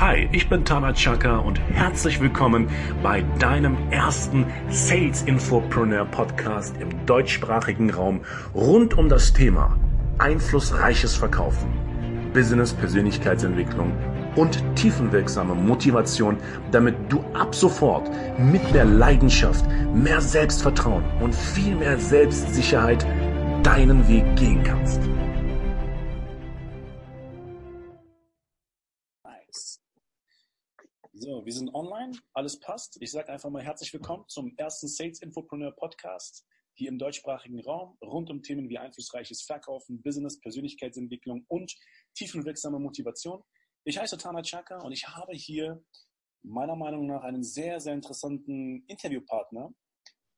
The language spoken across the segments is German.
Hi, ich bin Tana Chaka und herzlich willkommen bei deinem ersten Sales Infopreneur Podcast im deutschsprachigen Raum rund um das Thema einflussreiches Verkaufen, Business Persönlichkeitsentwicklung und tiefenwirksame Motivation, damit du ab sofort mit mehr Leidenschaft, mehr Selbstvertrauen und viel mehr Selbstsicherheit deinen Weg gehen kannst. So, wir sind online, alles passt. Ich sage einfach mal herzlich willkommen zum ersten Sales Infopreneur Podcast hier im deutschsprachigen Raum rund um Themen wie einflussreiches Verkaufen, Business, Persönlichkeitsentwicklung und tiefenwirksame Motivation. Ich heiße Tana Chaka und ich habe hier meiner Meinung nach einen sehr, sehr interessanten Interviewpartner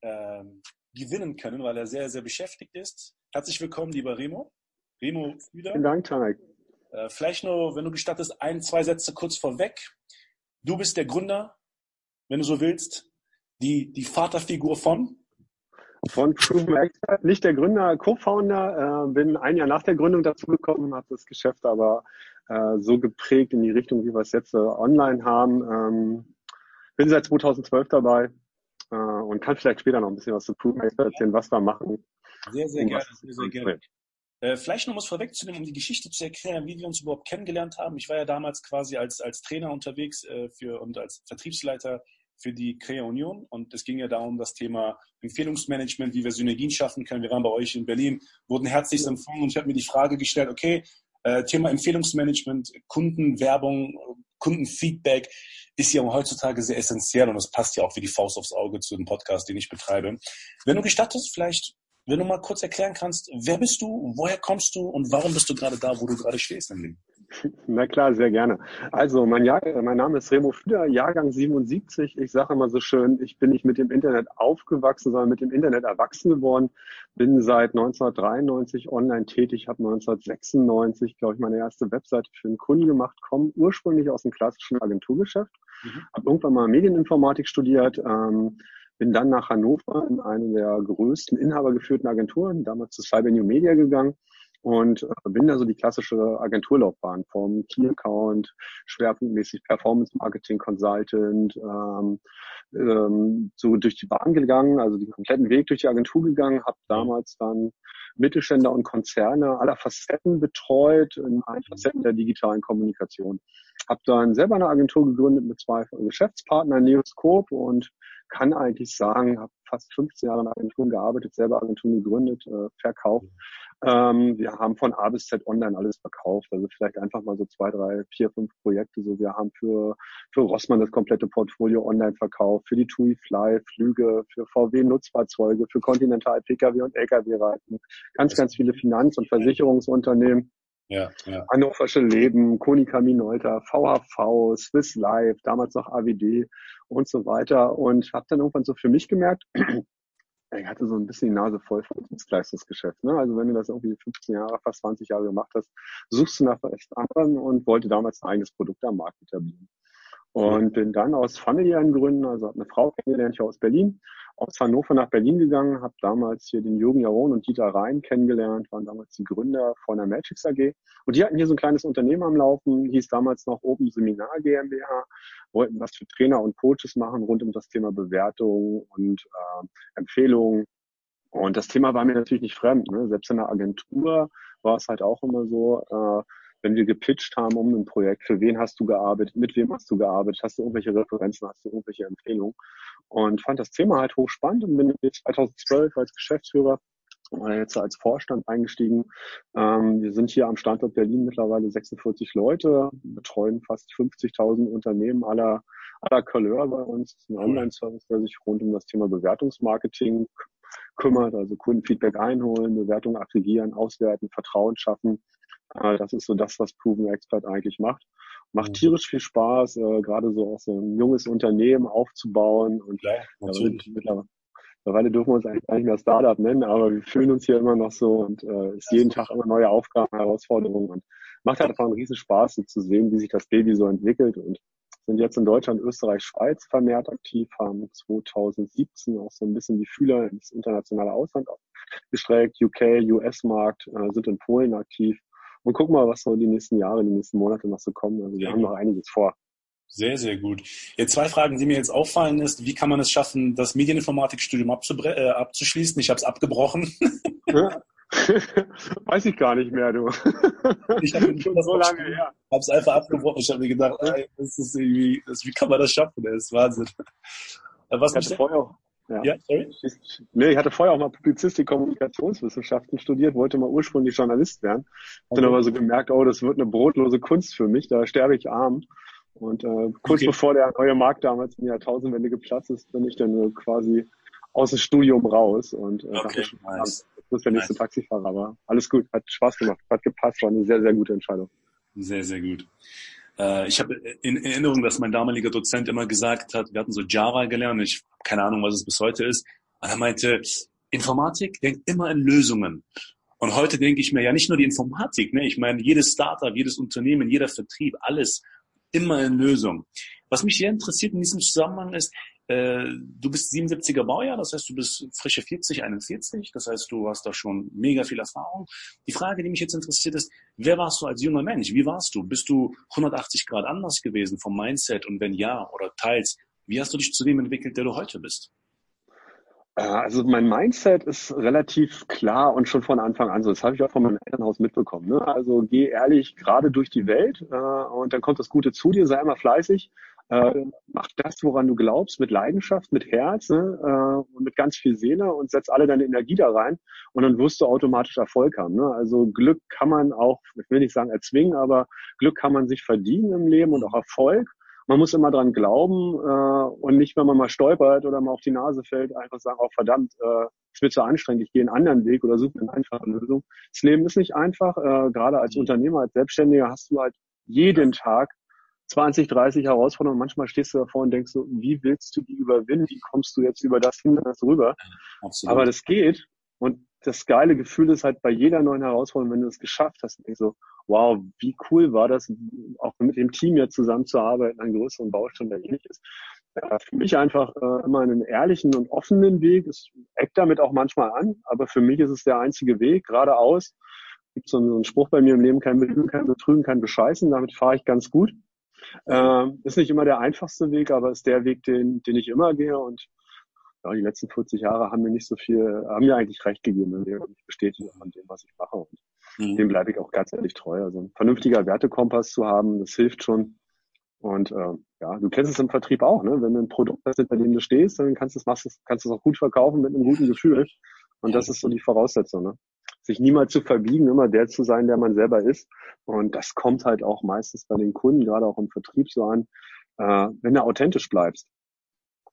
äh, gewinnen können, weil er sehr, sehr beschäftigt ist. Herzlich willkommen, lieber Remo. Remo Füder. Vielen Dank, Tana. Äh, vielleicht nur, wenn du gestattest, ein, zwei Sätze kurz vorweg. Du bist der Gründer, wenn du so willst, die, die Vaterfigur von? Von Proven Expert, nicht der Gründer, Co-Founder, äh, bin ein Jahr nach der Gründung dazu gekommen, habe das Geschäft aber äh, so geprägt in die Richtung, wie wir es jetzt äh, online haben. Ähm, bin seit 2012 dabei äh, und kann vielleicht später noch ein bisschen was zu Proven Expert erzählen, was wir machen. Sehr, sehr gerne, sehr, sehr gerne. Äh, vielleicht noch was vorwegzunehmen, um die Geschichte zu erklären, wie wir uns überhaupt kennengelernt haben. Ich war ja damals quasi als, als Trainer unterwegs äh, für, und als Vertriebsleiter für die Crea Union. Und es ging ja darum, das Thema Empfehlungsmanagement, wie wir Synergien schaffen können. Wir waren bei euch in Berlin, wurden herzlich empfangen und ich habe mir die Frage gestellt, okay, äh, Thema Empfehlungsmanagement, Kundenwerbung, Kundenfeedback ist ja heutzutage sehr essentiell und das passt ja auch wie die Faust aufs Auge zu dem Podcast, den ich betreibe. Wenn du gestattest, vielleicht wenn du mal kurz erklären kannst, wer bist du, woher kommst du und warum bist du gerade da, wo du gerade stehst im Leben? Na klar, sehr gerne. Also mein, Jahr, mein Name ist Remo Füder, Jahrgang 77. Ich sage immer so schön, ich bin nicht mit dem Internet aufgewachsen, sondern mit dem Internet erwachsen geworden. Bin seit 1993 online tätig, habe 1996, glaube ich, meine erste Webseite für einen Kunden gemacht, komme ursprünglich aus dem klassischen Agenturgeschäft, mhm. habe irgendwann mal Medieninformatik studiert, ähm, bin dann nach Hannover in eine der größten inhabergeführten Agenturen, damals zu Cyber New Media gegangen und äh, bin da so die klassische Agenturlaufbahn vom Key Account, schwerpunktmäßig Performance Marketing Consultant, ähm, ähm, so durch die Bahn gegangen, also den kompletten Weg durch die Agentur gegangen, habe damals dann Mittelständler und Konzerne aller Facetten betreut, in allen Facetten der digitalen Kommunikation. Habe dann selber eine Agentur gegründet mit zwei Geschäftspartnern, Neoscope und kann eigentlich sagen, habe fast 15 Jahre in Agenturen gearbeitet, selber Agenturen gegründet, äh, verkauft. Ähm, wir haben von A bis Z online alles verkauft. Also vielleicht einfach mal so zwei, drei, vier, fünf Projekte. So, wir haben für, für Rossmann das komplette Portfolio online verkauft, für die TUI Fly Flüge, für VW Nutzfahrzeuge, für Continental Pkw und Lkw-Reiten, ganz, ganz viele Finanz- und Versicherungsunternehmen. Ja, ja. Hannoversche Leben, Konica Minolta, VHV, Swiss Life, damals noch AWD und so weiter. Und habe dann irgendwann so für mich gemerkt, ich hatte so ein bisschen die Nase voll vom Dienstleistungsgeschäft. Ne? Also wenn du das irgendwie 15 Jahre, fast 20 Jahre gemacht hast, suchst du nach was anderen und wollte damals ein eigenes Produkt am Markt etablieren. Und bin dann aus familiären Gründen, also habe eine Frau kennengelernt hier aus Berlin, aus Hannover nach Berlin gegangen, habe damals hier den Jürgen Jaron und Dieter Rhein kennengelernt, waren damals die Gründer von der Magix AG. Und die hatten hier so ein kleines Unternehmen am Laufen, hieß damals noch Open Seminar GmbH, wollten was für Trainer und Coaches machen rund um das Thema Bewertung und äh, Empfehlungen. Und das Thema war mir natürlich nicht fremd. Ne? Selbst in der Agentur war es halt auch immer so, äh, wenn wir gepitcht haben um ein Projekt, für wen hast du gearbeitet, mit wem hast du gearbeitet, hast du irgendwelche Referenzen, hast du irgendwelche Empfehlungen und fand das Thema halt hochspannend und bin 2012 als Geschäftsführer oder jetzt als Vorstand eingestiegen. Ähm, wir sind hier am Standort Berlin mittlerweile 46 Leute, betreuen fast 50.000 Unternehmen aller, aller Couleur bei uns. Das ist ein Online-Service, der sich rund um das Thema Bewertungsmarketing kümmert, also Kundenfeedback einholen, Bewertungen aggregieren, auswerten, Vertrauen schaffen äh, das ist so das, was Proven Expert eigentlich macht. Macht mhm. tierisch viel Spaß, äh, gerade so auch so ein junges Unternehmen aufzubauen. Und ja, mittlerweile, mittlerweile dürfen wir uns eigentlich gar nicht mehr Startup nennen, aber wir fühlen uns hier immer noch so und äh, ist jeden Tag immer neue Aufgaben, Herausforderungen und macht halt einfach einen riesen Spaß, so zu sehen, wie sich das Baby so entwickelt und sind jetzt in Deutschland, Österreich, Schweiz vermehrt aktiv, haben 2017 auch so ein bisschen die Fühler ins internationale Ausland gestreckt, UK, US-Markt, äh, sind in Polen aktiv und gucken mal, was so die nächsten Jahre, die nächsten Monate noch so kommen. Also wir haben noch einiges vor. Sehr, sehr gut. Jetzt zwei Fragen, die mir jetzt auffallen, ist, wie kann man es schaffen, das Medieninformatikstudium äh, abzuschließen? Ich habe es abgebrochen. Ja. Weiß ich gar nicht mehr, du. Ich habe schon so lange her. habe es einfach abgebrochen. Ich habe mir gedacht, ey, das ist irgendwie, das, wie kann man das schaffen? Das ist Wahnsinn. Äh, was ich hatte vorher, ja. ja, sorry? Ich, nee, ich hatte vorher auch mal Publizistik, Kommunikationswissenschaften studiert, wollte mal ursprünglich Journalist werden. Okay. Dann aber so gemerkt, oh, das wird eine brotlose Kunst für mich, da sterbe ich arm. Und äh, kurz okay. bevor der neue Markt damals in der Jahrtausendwende geplatzt ist, bin ich dann quasi aus dem Studium raus und äh, okay, dachte, nice. das ist der nächste nice. Taxifahrer, aber alles gut, hat Spaß gemacht, hat gepasst, war eine sehr, sehr gute Entscheidung. Sehr, sehr gut. Äh, ich habe in Erinnerung, dass mein damaliger Dozent immer gesagt hat, wir hatten so Java gelernt, ich habe keine Ahnung, was es bis heute ist, und er meinte, Informatik denkt immer in Lösungen. Und heute denke ich mir ja nicht nur die Informatik, ne? ich meine jedes Startup, jedes Unternehmen, jeder Vertrieb, alles immer in Lösung. Was mich sehr interessiert in diesem Zusammenhang ist, äh, du bist 77er Baujahr, das heißt, du bist frische 40, 41, das heißt, du hast da schon mega viel Erfahrung. Die Frage, die mich jetzt interessiert ist, wer warst du als junger Mensch? Wie warst du? Bist du 180 Grad anders gewesen vom Mindset? Und wenn ja oder teils, wie hast du dich zu dem entwickelt, der du heute bist? Äh, also mein Mindset ist relativ klar und schon von Anfang an so. Das habe ich auch von meinem Elternhaus mitbekommen. Ne? Also geh ehrlich gerade durch die Welt äh, und dann kommt das Gute zu dir, sei immer fleißig äh, mach das, woran du glaubst, mit Leidenschaft, mit Herz ne, äh, und mit ganz viel Seele und setz alle deine Energie da rein und dann wirst du automatisch Erfolg haben. Ne? Also Glück kann man auch, ich will nicht sagen erzwingen, aber Glück kann man sich verdienen im Leben und auch Erfolg. Man muss immer dran glauben äh, und nicht, wenn man mal stolpert oder mal auf die Nase fällt, einfach sagen, auch oh, verdammt, äh, es wird zu anstrengend, ich gehe einen anderen Weg oder suche eine einfache Lösung. Das Leben ist nicht einfach. Äh, gerade als Unternehmer, als Selbstständiger hast du halt jeden Tag 20, 30 Herausforderungen. Manchmal stehst du davor und denkst so, wie willst du die überwinden? Wie kommst du jetzt über das Hindernis rüber? Absolut. Aber das geht. Und das geile Gefühl ist halt bei jeder neuen Herausforderung, wenn du es geschafft hast, denkst so, wow, wie cool war das, auch mit dem Team jetzt zusammenzuarbeiten, einen größeren Baustein, der ähnlich ist. Ja, für mich einfach äh, immer einen ehrlichen und offenen Weg. Es eckt damit auch manchmal an, aber für mich ist es der einzige Weg, geradeaus. Gibt so einen Spruch bei mir im Leben, kein Betrügen, kein Betrügen, kein Bescheißen. Damit fahre ich ganz gut. Ähm, ist nicht immer der einfachste Weg, aber ist der Weg, den, den ich immer gehe. Und ja, die letzten 40 Jahre haben mir nicht so viel, haben mir eigentlich recht gegeben, wenn wir mich bestätigen an dem, was ich mache. Und mhm. dem bleibe ich auch ganz ehrlich treu. Also ein vernünftiger Wertekompass zu haben, das hilft schon. Und äh, ja, du kennst es im Vertrieb auch, ne? Wenn du ein Produkt hast, hinter dem du stehst, dann kannst du es, machst du, kannst du es auch gut verkaufen mit einem guten Gefühl. Und das ist so die Voraussetzung, ne? Sich niemals zu verbiegen, immer der zu sein, der man selber ist. Und das kommt halt auch meistens bei den Kunden, gerade auch im Vertrieb so an, äh, wenn du authentisch bleibst.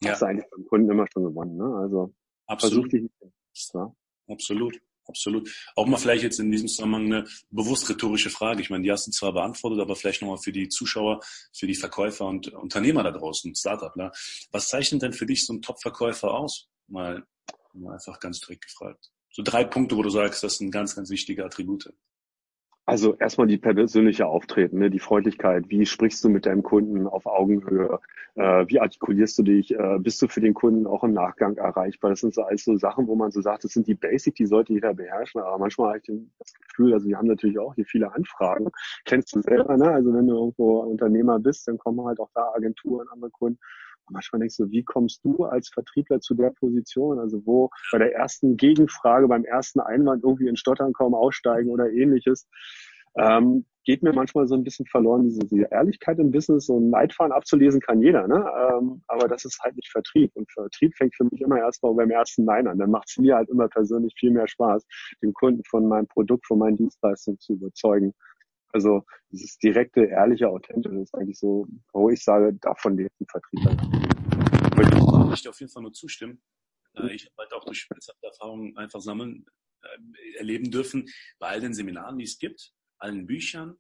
Ja. Hast du eigentlich beim Kunden immer schon gewonnen. Ne? Also Absolut. versuch dich nicht. Ja? Absolut. Absolut. Auch mal vielleicht jetzt in diesem Zusammenhang eine bewusst rhetorische Frage. Ich meine, die hast du zwar beantwortet, aber vielleicht nochmal für die Zuschauer, für die Verkäufer und Unternehmer da draußen, Startup. Ne? Was zeichnet denn für dich so ein Top-Verkäufer aus? Mal, mal einfach ganz direkt gefragt so drei Punkte, wo du sagst, das sind ganz, ganz wichtige Attribute? Also erstmal die persönliche Auftreten, ne? die Freundlichkeit. Wie sprichst du mit deinem Kunden auf Augenhöhe? Äh, wie artikulierst du dich? Äh, bist du für den Kunden auch im Nachgang erreichbar? Das sind so alles so Sachen, wo man so sagt, das sind die Basic, die sollte jeder beherrschen. Aber manchmal habe ich das Gefühl, also wir haben natürlich auch hier viele Anfragen. Kennst du selber, ne? Also wenn du irgendwo Unternehmer bist, dann kommen halt auch da Agenturen, andere Kunden manchmal denkst du, wie kommst du als Vertriebler zu der Position? Also wo bei der ersten Gegenfrage, beim ersten Einwand irgendwie in Stottern kommen, aussteigen oder ähnliches. Ähm, geht mir manchmal so ein bisschen verloren, diese, diese Ehrlichkeit im Business, so ein Leitfaden abzulesen kann jeder, ne? Ähm, aber das ist halt nicht Vertrieb. Und Vertrieb fängt für mich immer erstmal beim ersten Nein an. Dann macht es mir halt immer persönlich viel mehr Spaß, den Kunden von meinem Produkt, von meinen Dienstleistungen zu überzeugen. Also dieses direkte, ehrliche, authentische ist eigentlich so, wo ich sage, davon lebt ein Vertriebler. Würde ich dir auf jeden Fall nur zustimmen. Äh, ich habe halt auch durch schmerzhafte Erfahrungen einfach sammeln, äh, erleben dürfen, bei all den Seminaren, die es gibt, allen Büchern.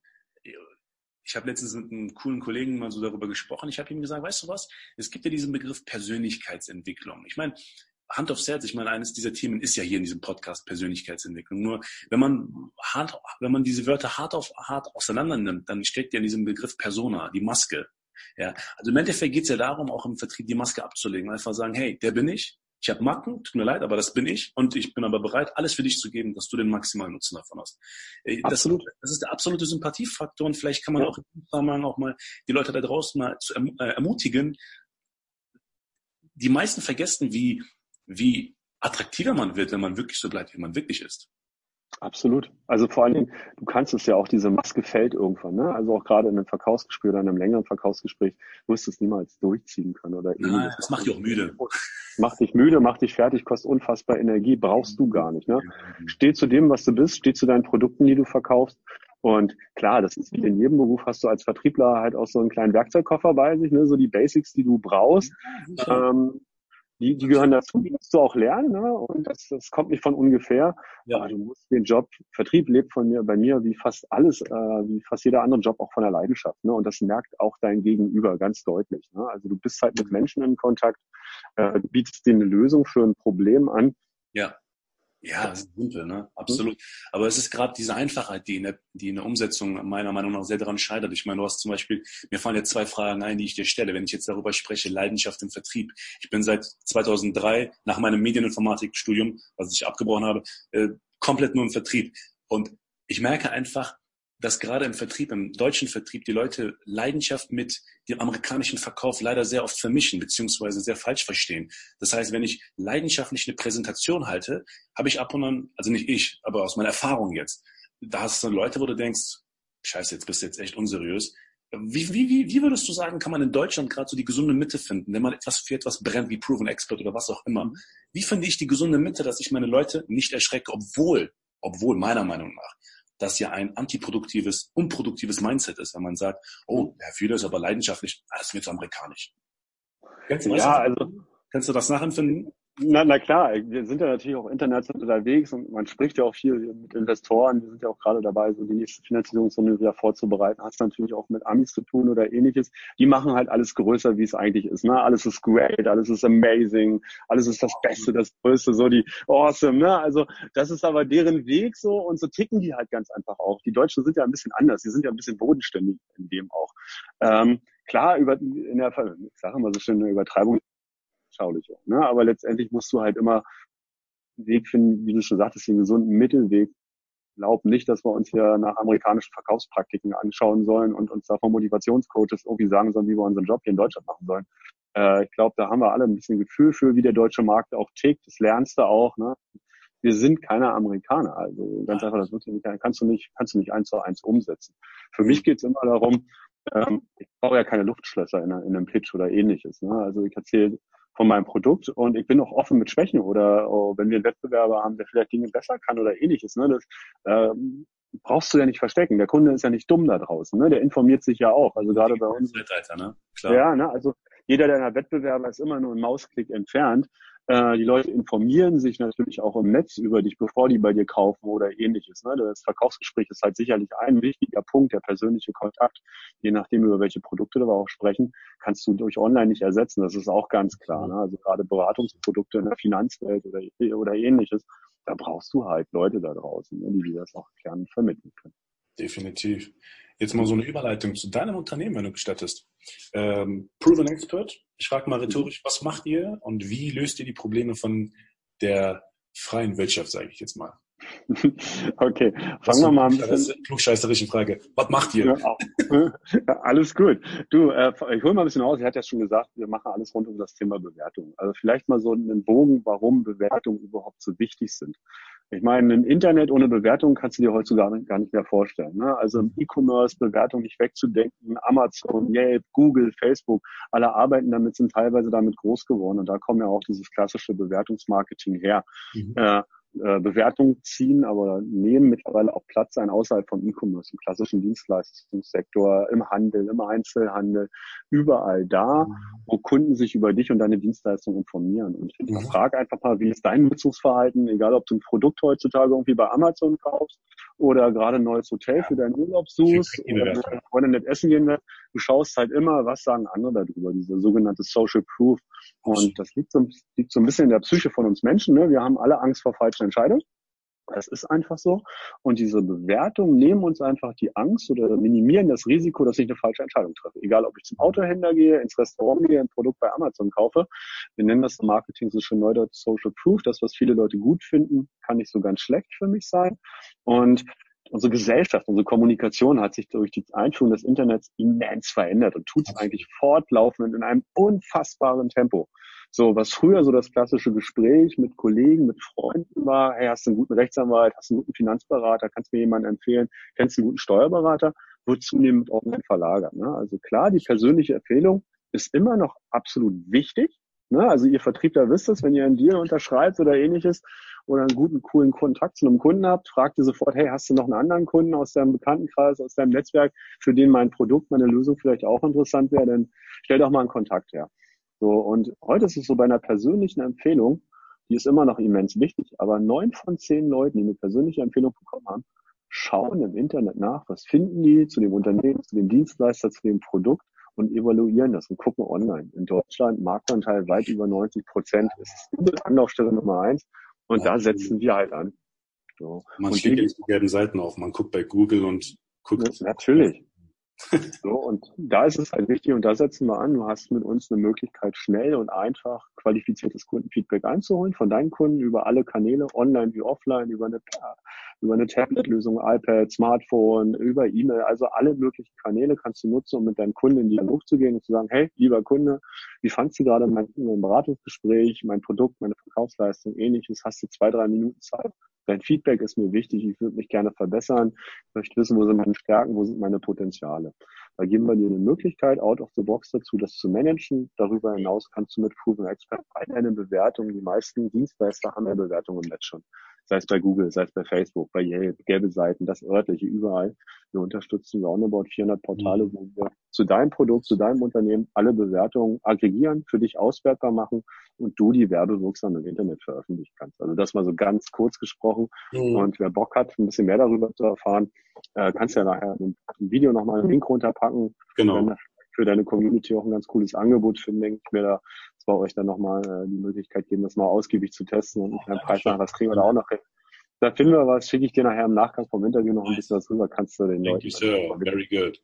Ich habe letztens mit einem coolen Kollegen mal so darüber gesprochen. Ich habe ihm gesagt, weißt du was, es gibt ja diesen Begriff Persönlichkeitsentwicklung. Ich meine, Hand aufs Herz, ich meine, eines dieser Themen ist ja hier in diesem Podcast Persönlichkeitsentwicklung. Nur wenn man hart, wenn man diese Wörter hart auf hart auseinander nimmt, dann steckt ja in diesem Begriff Persona, die Maske. Ja, also im Endeffekt geht es ja darum, auch im Vertrieb die Maske abzulegen, einfach sagen, hey, der bin ich, Ich habe Macken, tut mir leid, aber das bin ich und ich bin aber bereit, alles für dich zu geben, dass du den maximalen Nutzen davon hast. Äh, das, Absolut. das ist der absolute Sympathiefaktor und vielleicht kann man ja. auch auch mal die Leute da draußen mal zu erm-, äh, ermutigen. Die meisten vergessen, wie, wie attraktiver man wird, wenn man wirklich so bleibt, wie man wirklich ist. Absolut. Also vor allen Dingen, du kannst es ja auch, diese Maske fällt irgendwann. Ne? Also auch gerade in einem Verkaufsgespräch oder in einem längeren Verkaufsgespräch wirst du es niemals durchziehen können oder ähnliches. Das macht dich auch müde. Macht dich müde, macht dich fertig, kostet unfassbar Energie, brauchst du gar nicht. Ne? Steh zu dem, was du bist, steh zu deinen Produkten, die du verkaufst. Und klar, das ist wie in jedem Beruf, hast du als Vertriebler halt auch so einen kleinen Werkzeugkoffer bei sich, ne? so die Basics, die du brauchst. Ähm, die, die gehören dazu, die musst du auch lernen, ne? und das, das kommt nicht von ungefähr. Ja. Aber du musst den Job, Vertrieb lebt von mir, bei mir wie fast alles, äh, wie fast jeder andere Job auch von der Leidenschaft. Ne? Und das merkt auch dein Gegenüber ganz deutlich. Ne? Also du bist halt mit Menschen in Kontakt, äh, bietest denen eine Lösung für ein Problem an. Ja. Ja, das ist simpel, ne? Absolut. Mhm. Aber es ist gerade diese Einfachheit, die in, der, die in der Umsetzung meiner Meinung nach sehr daran scheitert. Ich meine, du hast zum Beispiel, mir fallen jetzt zwei Fragen ein, die ich dir stelle, wenn ich jetzt darüber spreche, Leidenschaft im Vertrieb. Ich bin seit 2003 nach meinem Medieninformatikstudium, was ich abgebrochen habe, äh, komplett nur im Vertrieb. Und ich merke einfach, dass gerade im Vertrieb, im deutschen Vertrieb, die Leute Leidenschaft mit dem amerikanischen Verkauf leider sehr oft vermischen, beziehungsweise sehr falsch verstehen. Das heißt, wenn ich leidenschaftlich eine Präsentation halte, habe ich ab und an, also nicht ich, aber aus meiner Erfahrung jetzt, da hast du Leute, wo du denkst, scheiße, jetzt bist du jetzt echt unseriös. Wie, wie, wie, wie würdest du sagen, kann man in Deutschland gerade so die gesunde Mitte finden, wenn man etwas für etwas brennt, wie Proven Expert oder was auch immer? Wie finde ich die gesunde Mitte, dass ich meine Leute nicht erschrecke, obwohl, obwohl meiner Meinung nach das ja ein antiproduktives, unproduktives Mindset ist, wenn man sagt, oh, Herr Fühler ist aber leidenschaftlich, das wird so amerikanisch. Kennst du, ja, also, kannst du das nachempfinden? Na, na klar, wir sind ja natürlich auch international unterwegs und man spricht ja auch viel mit Investoren. Wir sind ja auch gerade dabei, so die nächste Finanzierungsrunde wieder vorzubereiten. Hast natürlich auch mit Amis zu tun oder ähnliches. Die machen halt alles größer, wie es eigentlich ist. Ne? Alles ist great, alles ist amazing, alles ist das Beste, das Größte, so die awesome. Ne? Also das ist aber deren Weg so und so ticken die halt ganz einfach auch. Die Deutschen sind ja ein bisschen anders. Die sind ja ein bisschen bodenständig in dem auch. Ähm, klar, über, in der, ich sage immer so schön, eine Übertreibung anschaulich. Ne? Aber letztendlich musst du halt immer einen Weg finden, wie du schon sagtest, den gesunden Mittelweg. Glaub nicht, dass wir uns hier nach amerikanischen Verkaufspraktiken anschauen sollen und uns da von Motivationscoaches irgendwie sagen sollen, wie wir unseren Job hier in Deutschland machen sollen. Äh, ich glaube, da haben wir alle ein bisschen Gefühl für, wie der deutsche Markt auch tickt. Das lernst du auch. Ne? Wir sind keine Amerikaner. Also ganz einfach, das wirklich, kannst du nicht, kannst du nicht eins zu eins umsetzen. Für mich geht es immer darum, ähm, ich brauche ja keine Luftschlösser in, in einem Pitch oder ähnliches. Ne? Also ich erzähle von meinem Produkt und ich bin auch offen mit Schwächen oder oh, wenn wir einen Wettbewerber haben, der vielleicht Dinge besser kann oder ähnliches. Ne, das ähm, brauchst du ja nicht verstecken. Der Kunde ist ja nicht dumm da draußen. Ne? Der informiert sich ja auch. Also gerade bei uns. Ne? Klar. Ja, ne? also jeder deiner Wettbewerber ist immer nur ein Mausklick entfernt. Äh, die Leute informieren sich natürlich auch im Netz über dich, bevor die bei dir kaufen oder ähnliches. Ne? Das Verkaufsgespräch ist halt sicherlich ein wichtiger Punkt, der persönliche Kontakt. Je nachdem, über welche Produkte wir auch sprechen, kannst du durch online nicht ersetzen. Das ist auch ganz klar. Ne? Also gerade Beratungsprodukte in der Finanzwelt oder, oder ähnliches, da brauchst du halt Leute da draußen, ne? die dir das auch gerne vermitteln können. Definitiv. Jetzt mal so eine Überleitung zu deinem Unternehmen, wenn du gestattest. Ähm, Proven Expert. Ich frage mal rhetorisch, was macht ihr und wie löst ihr die Probleme von der freien Wirtschaft, sage ich jetzt mal? Okay, fangen wir mal bisschen. Klugscheißerische Frage. Was macht ihr? Ja, alles gut. Du, äh, ich hole mal ein bisschen aus. Ich hatte ja schon gesagt, wir machen alles rund um das Thema Bewertung. Also vielleicht mal so einen Bogen, warum Bewertungen überhaupt so wichtig sind. Ich meine, ein Internet ohne Bewertung kannst du dir heutzutage gar nicht mehr vorstellen. Ne? Also im E-Commerce Bewertung nicht wegzudenken, Amazon, Yelp, Google, Facebook, alle arbeiten damit, sind teilweise damit groß geworden und da kommen ja auch dieses klassische Bewertungsmarketing her. Mhm. Äh, äh, Bewertung ziehen, aber nehmen mittlerweile auch Platz ein außerhalb vom E-Commerce, im klassischen Dienstleistungssektor, im Handel, im Einzelhandel, überall da, wo Kunden sich über dich und deine Dienstleistung informieren. Und ich mhm. frage einfach mal, wie ist dein Nutzungsverhalten, egal ob du ein Produkt heutzutage irgendwie bei Amazon kaufst oder gerade ein neues Hotel für deinen Urlaub suchst oder mit deiner Freundin nicht essen gehen willst, du schaust halt immer, was sagen andere darüber, diese sogenannte Social Proof. Und das liegt so, liegt so ein bisschen in der Psyche von uns Menschen. Ne? Wir haben alle Angst vor falschen Entscheidungen. Das ist einfach so. Und diese Bewertungen nehmen uns einfach die Angst oder minimieren das Risiko, dass ich eine falsche Entscheidung treffe. Egal, ob ich zum Autohändler gehe, ins Restaurant gehe, ein Produkt bei Amazon kaufe. Wir nennen das im Marketing so schön neudeutsch Social Proof. Das, was viele Leute gut finden, kann nicht so ganz schlecht für mich sein. Und unsere Gesellschaft, unsere Kommunikation hat sich durch die Einführung des Internets immens verändert und tut es eigentlich fortlaufend in einem unfassbaren Tempo. So, was früher so das klassische Gespräch mit Kollegen, mit Freunden war, hey, hast du einen guten Rechtsanwalt, hast du einen guten Finanzberater, kannst du mir jemanden empfehlen, kennst du einen guten Steuerberater, wird zunehmend online verlagert. Ne? Also klar, die persönliche Empfehlung ist immer noch absolut wichtig. Ne? Also ihr Vertriebler wisst es, wenn ihr einen Deal unterschreibt oder ähnliches oder einen guten, coolen Kontakt zu einem Kunden habt, fragt ihr sofort, hey, hast du noch einen anderen Kunden aus deinem Bekanntenkreis, aus deinem Netzwerk, für den mein Produkt, meine Lösung vielleicht auch interessant wäre, dann stell doch mal einen Kontakt her. So, und heute ist es so bei einer persönlichen Empfehlung, die ist immer noch immens wichtig, aber neun von zehn Leuten, die eine persönliche Empfehlung bekommen haben, schauen im Internet nach, was finden die zu dem Unternehmen, zu dem Dienstleister, zu dem Produkt und evaluieren das und gucken online. In Deutschland Marktanteil weit über 90 Prozent ist Anlaufstelle Nummer eins und ja, da setzen wir halt an. So. Man und schlägt die gelben Seiten auf, man guckt bei Google und guckt. Natürlich. So, und da ist es halt wichtig und da setzen wir an, du hast mit uns eine Möglichkeit, schnell und einfach qualifiziertes Kundenfeedback einzuholen von deinen Kunden über alle Kanäle, online wie offline, über eine, über eine Tablet-Lösung, iPad, Smartphone, über E-Mail, also alle möglichen Kanäle kannst du nutzen, um mit deinem Kunden in Dialog zu gehen und zu sagen, hey, lieber Kunde, wie fandst du gerade mein, mein Beratungsgespräch, mein Produkt, meine Verkaufsleistung, ähnliches, hast du zwei, drei Minuten Zeit? Dein Feedback ist mir wichtig. Ich würde mich gerne verbessern. Ich möchte wissen, wo sind meine Stärken, wo sind meine Potenziale. Da geben wir dir eine Möglichkeit, out of the box dazu, das zu managen. Darüber hinaus kannst du mit Proven Expert bei deinen Bewertungen, die meisten Dienstleister haben ja Bewertungen im Netz schon sei es bei Google, sei es bei Facebook, bei Yelp, gelbe Seiten, das örtliche, überall. Wir unterstützen roundabout 400 Portale, mhm. wo wir zu deinem Produkt, zu deinem Unternehmen alle Bewertungen aggregieren, für dich auswertbar machen und du die werbewirksam im Internet veröffentlichen kannst. Also das mal so ganz kurz gesprochen. Mhm. Und wer Bock hat, ein bisschen mehr darüber zu erfahren, äh, kannst ja nachher im Video nochmal einen Link runterpacken. Genau. Wenn für deine Community auch ein ganz cooles Angebot finden, denke ich mir, da zwar euch dann nochmal äh, die Möglichkeit geben, das mal ausgiebig zu testen und einen Preis nach, was kriegen wir da auch noch hin. Da finden wir was, schicke ich dir nachher im Nachgang vom Interview noch ein bisschen was rüber, kannst du den Thank Leuten. You, Very good.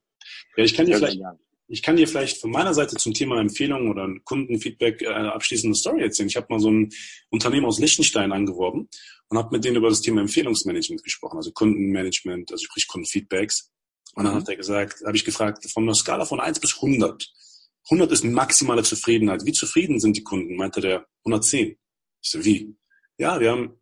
Ja, ich kann dir vielleicht, ich kann dir vielleicht von meiner Seite zum Thema Empfehlung oder Kundenfeedback äh, abschließende Story erzählen. Ich habe mal so ein Unternehmen aus Liechtenstein angeworben und habe mit denen über das Thema Empfehlungsmanagement gesprochen, also Kundenmanagement, also sprich Kundenfeedbacks. Und dann mhm. hat er gesagt, habe ich gefragt, von einer Skala von 1 bis 100. 100 ist maximale Zufriedenheit. Wie zufrieden sind die Kunden? Meinte der 110. Ich so, wie? Ja, wir haben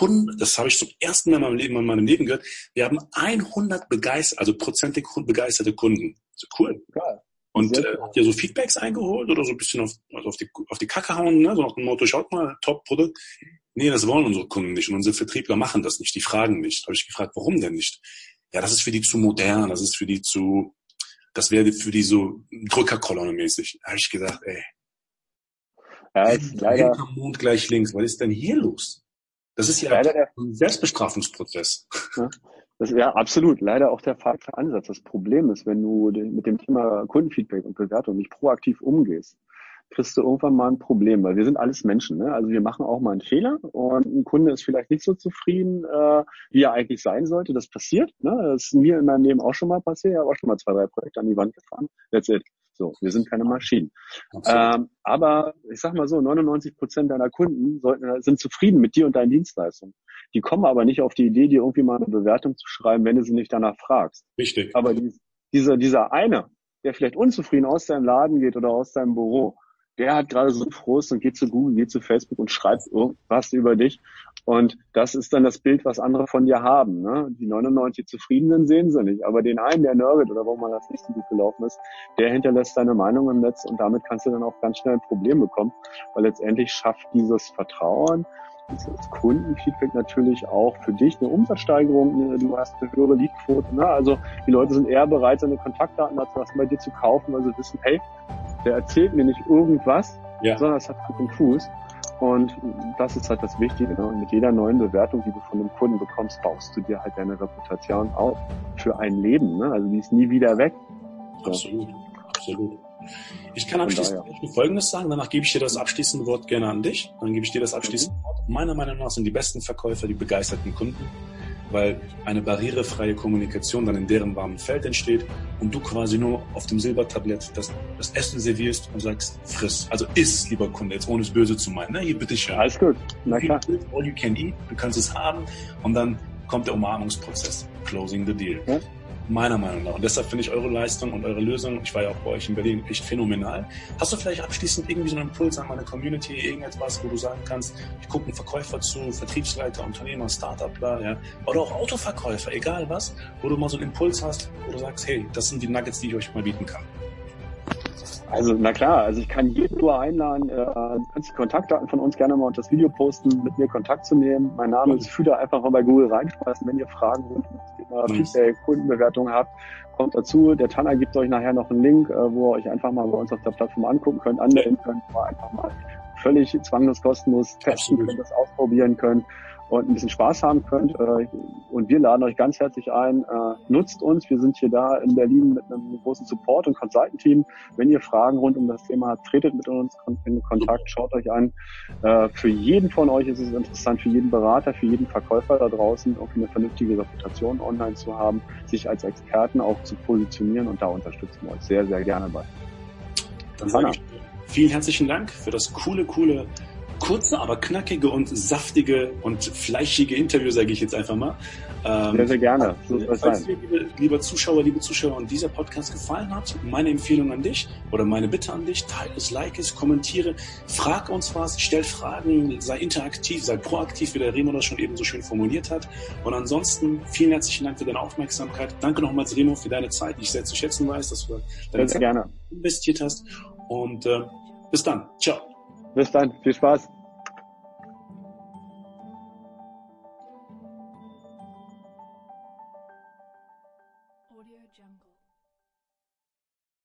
100, das habe ich zum ersten Mal in meinem Leben, in meinem Leben gehört. Wir haben 100 begeistert, also prozentig begeisterte Kunden. So cool. Geil. Und äh, habt ihr so Feedbacks eingeholt oder so ein bisschen auf, also auf, die, auf die Kacke hauen, ne? so nach dem Motto, schaut mal, Top-Produkt. Nee, das wollen unsere Kunden nicht und unsere Vertriebler machen das nicht, die fragen nicht. Habe ich gefragt, warum denn nicht? Ja, das ist für die zu modern, das ist für die zu, das wäre für die so Drückerkolonne mäßig. Da habe ich gedacht, ey. Ja, ist leider, Mond gleich links, was ist denn hier los? Das ist ja leider ein Selbstbestrafungsprozess. Ja, das ist ja absolut leider auch der falsche Ansatz. Das Problem ist, wenn du mit dem Thema Kundenfeedback und Bewertung nicht proaktiv umgehst, kriegst du irgendwann mal ein Problem, weil wir sind alles Menschen. Ne? Also wir machen auch mal einen Fehler und ein Kunde ist vielleicht nicht so zufrieden, äh, wie er eigentlich sein sollte. Das passiert. Ne? Das ist mir in meinem Leben auch schon mal passiert. Ich habe auch schon mal zwei, drei Projekte an die Wand gefahren. That's it. So, wir sind keine Maschinen. Ähm, aber ich sag mal so, 99 Prozent deiner Kunden sollten, sind zufrieden mit dir und deinen Dienstleistungen. Die kommen aber nicht auf die Idee, dir irgendwie mal eine Bewertung zu schreiben, wenn du sie nicht danach fragst. Richtig. Aber die, dieser, dieser eine, der vielleicht unzufrieden aus deinem Laden geht oder aus deinem Büro, der hat gerade so Frust und geht zu Google, geht zu Facebook und schreibt irgendwas über dich. Und das ist dann das Bild, was andere von dir haben. Ne? Die 99 Zufriedenen sehen sie nicht. Aber den einen, der nörgelt oder wo man das nicht so gut gelaufen ist, der hinterlässt seine Meinung im Netz und damit kannst du dann auch ganz schnell ein Problem bekommen. Weil letztendlich schafft dieses Vertrauen, dieses Kundenfeedback natürlich auch für dich eine Umsatzsteigerung. Du hast eine höhere Leadquote. Ne? Also die Leute sind eher bereit, seine Kontaktdaten dazu bei dir zu kaufen, weil sie wissen, hey, der erzählt mir nicht irgendwas, ja. sondern es hat Hand und Fuß. Und das ist halt das Wichtige. Ne? Mit jeder neuen Bewertung, die du von einem Kunden bekommst, baust du dir halt deine Reputation auf für ein Leben. Ne? Also die ist nie wieder weg. So. Absolut. Absolut. Ich kann abschließend Folgendes sagen, danach gebe ich dir das abschließende Wort gerne an dich. Dann gebe ich dir das abschließende mhm. Wort. Meiner Meinung nach sind die besten Verkäufer die begeisterten Kunden, weil eine barrierefreie Kommunikation dann in deren warmen Feld entsteht und du quasi nur auf dem Silbertablett das, das Essen servierst und sagst, friss. Also iss, lieber Kunde, jetzt ohne es böse zu meinen. Ne? Hier, bitte schön. Alles gut. Na klar. All you can eat, du kannst es haben und dann kommt der Umarmungsprozess. Closing the deal. Ja? Meiner Meinung nach. Und deshalb finde ich eure Leistung und eure Lösung, ich war ja auch bei euch in Berlin, echt phänomenal. Hast du vielleicht abschließend irgendwie so einen Impuls an meine Community, irgendetwas, wo du sagen kannst, ich gucke einen Verkäufer zu, Vertriebsleiter, Unternehmer, Startupler, ja, oder auch Autoverkäufer, egal was, wo du mal so einen Impuls hast, wo du sagst, hey, das sind die Nuggets, die ich euch mal bieten kann. Also na klar, also ich kann jeden nur einladen, äh, du kannst die Kontaktdaten von uns gerne mal unter das Video posten, mit mir Kontakt zu nehmen. Mein Name ist Füder, einfach mal bei Google reinschmeißen, wenn ihr Fragen rund das Thema Feedback, Kundenbewertung habt, kommt dazu. Der Tanner gibt euch nachher noch einen Link, äh, wo ihr euch einfach mal bei uns auf der Plattform angucken könnt, anmelden könnt, wo einfach mal völlig zwanglos kostenlos testen könnt, das ausprobieren könnt und ein bisschen Spaß haben könnt. Äh, und wir laden euch ganz herzlich ein. Äh, nutzt uns. Wir sind hier da in Berlin mit einem großen Support- und Consultant-Team. Wenn ihr Fragen rund um das Thema habt, tretet mit uns in Kontakt, schaut euch an. Äh, für jeden von euch ist es interessant, für jeden Berater, für jeden Verkäufer da draußen, auch eine vernünftige Reputation online zu haben, sich als Experten auch zu positionieren und da unterstützen wir euch sehr, sehr gerne bei. Dann sage ich vielen herzlichen Dank für das coole, coole kurze, aber knackige und saftige und fleischige Interview, sage ich jetzt einfach mal. Ähm, sehr, sehr gerne. So falls dir, liebe, liebe Zuschauer, liebe Zuschauer, und dieser Podcast gefallen hat, meine Empfehlung an dich oder meine Bitte an dich, teile es, like es, kommentiere, frag uns was, stell Fragen, sei interaktiv, sei proaktiv, wie der Remo das schon eben so schön formuliert hat. Und ansonsten vielen herzlichen Dank für deine Aufmerksamkeit. Danke nochmals, Remo, für deine Zeit, die ich sehr zu schätzen weiß, dass du deine sehr, sehr Zeit investiert hast. Und äh, bis dann. Ciao. Bis dann, viel Spaß.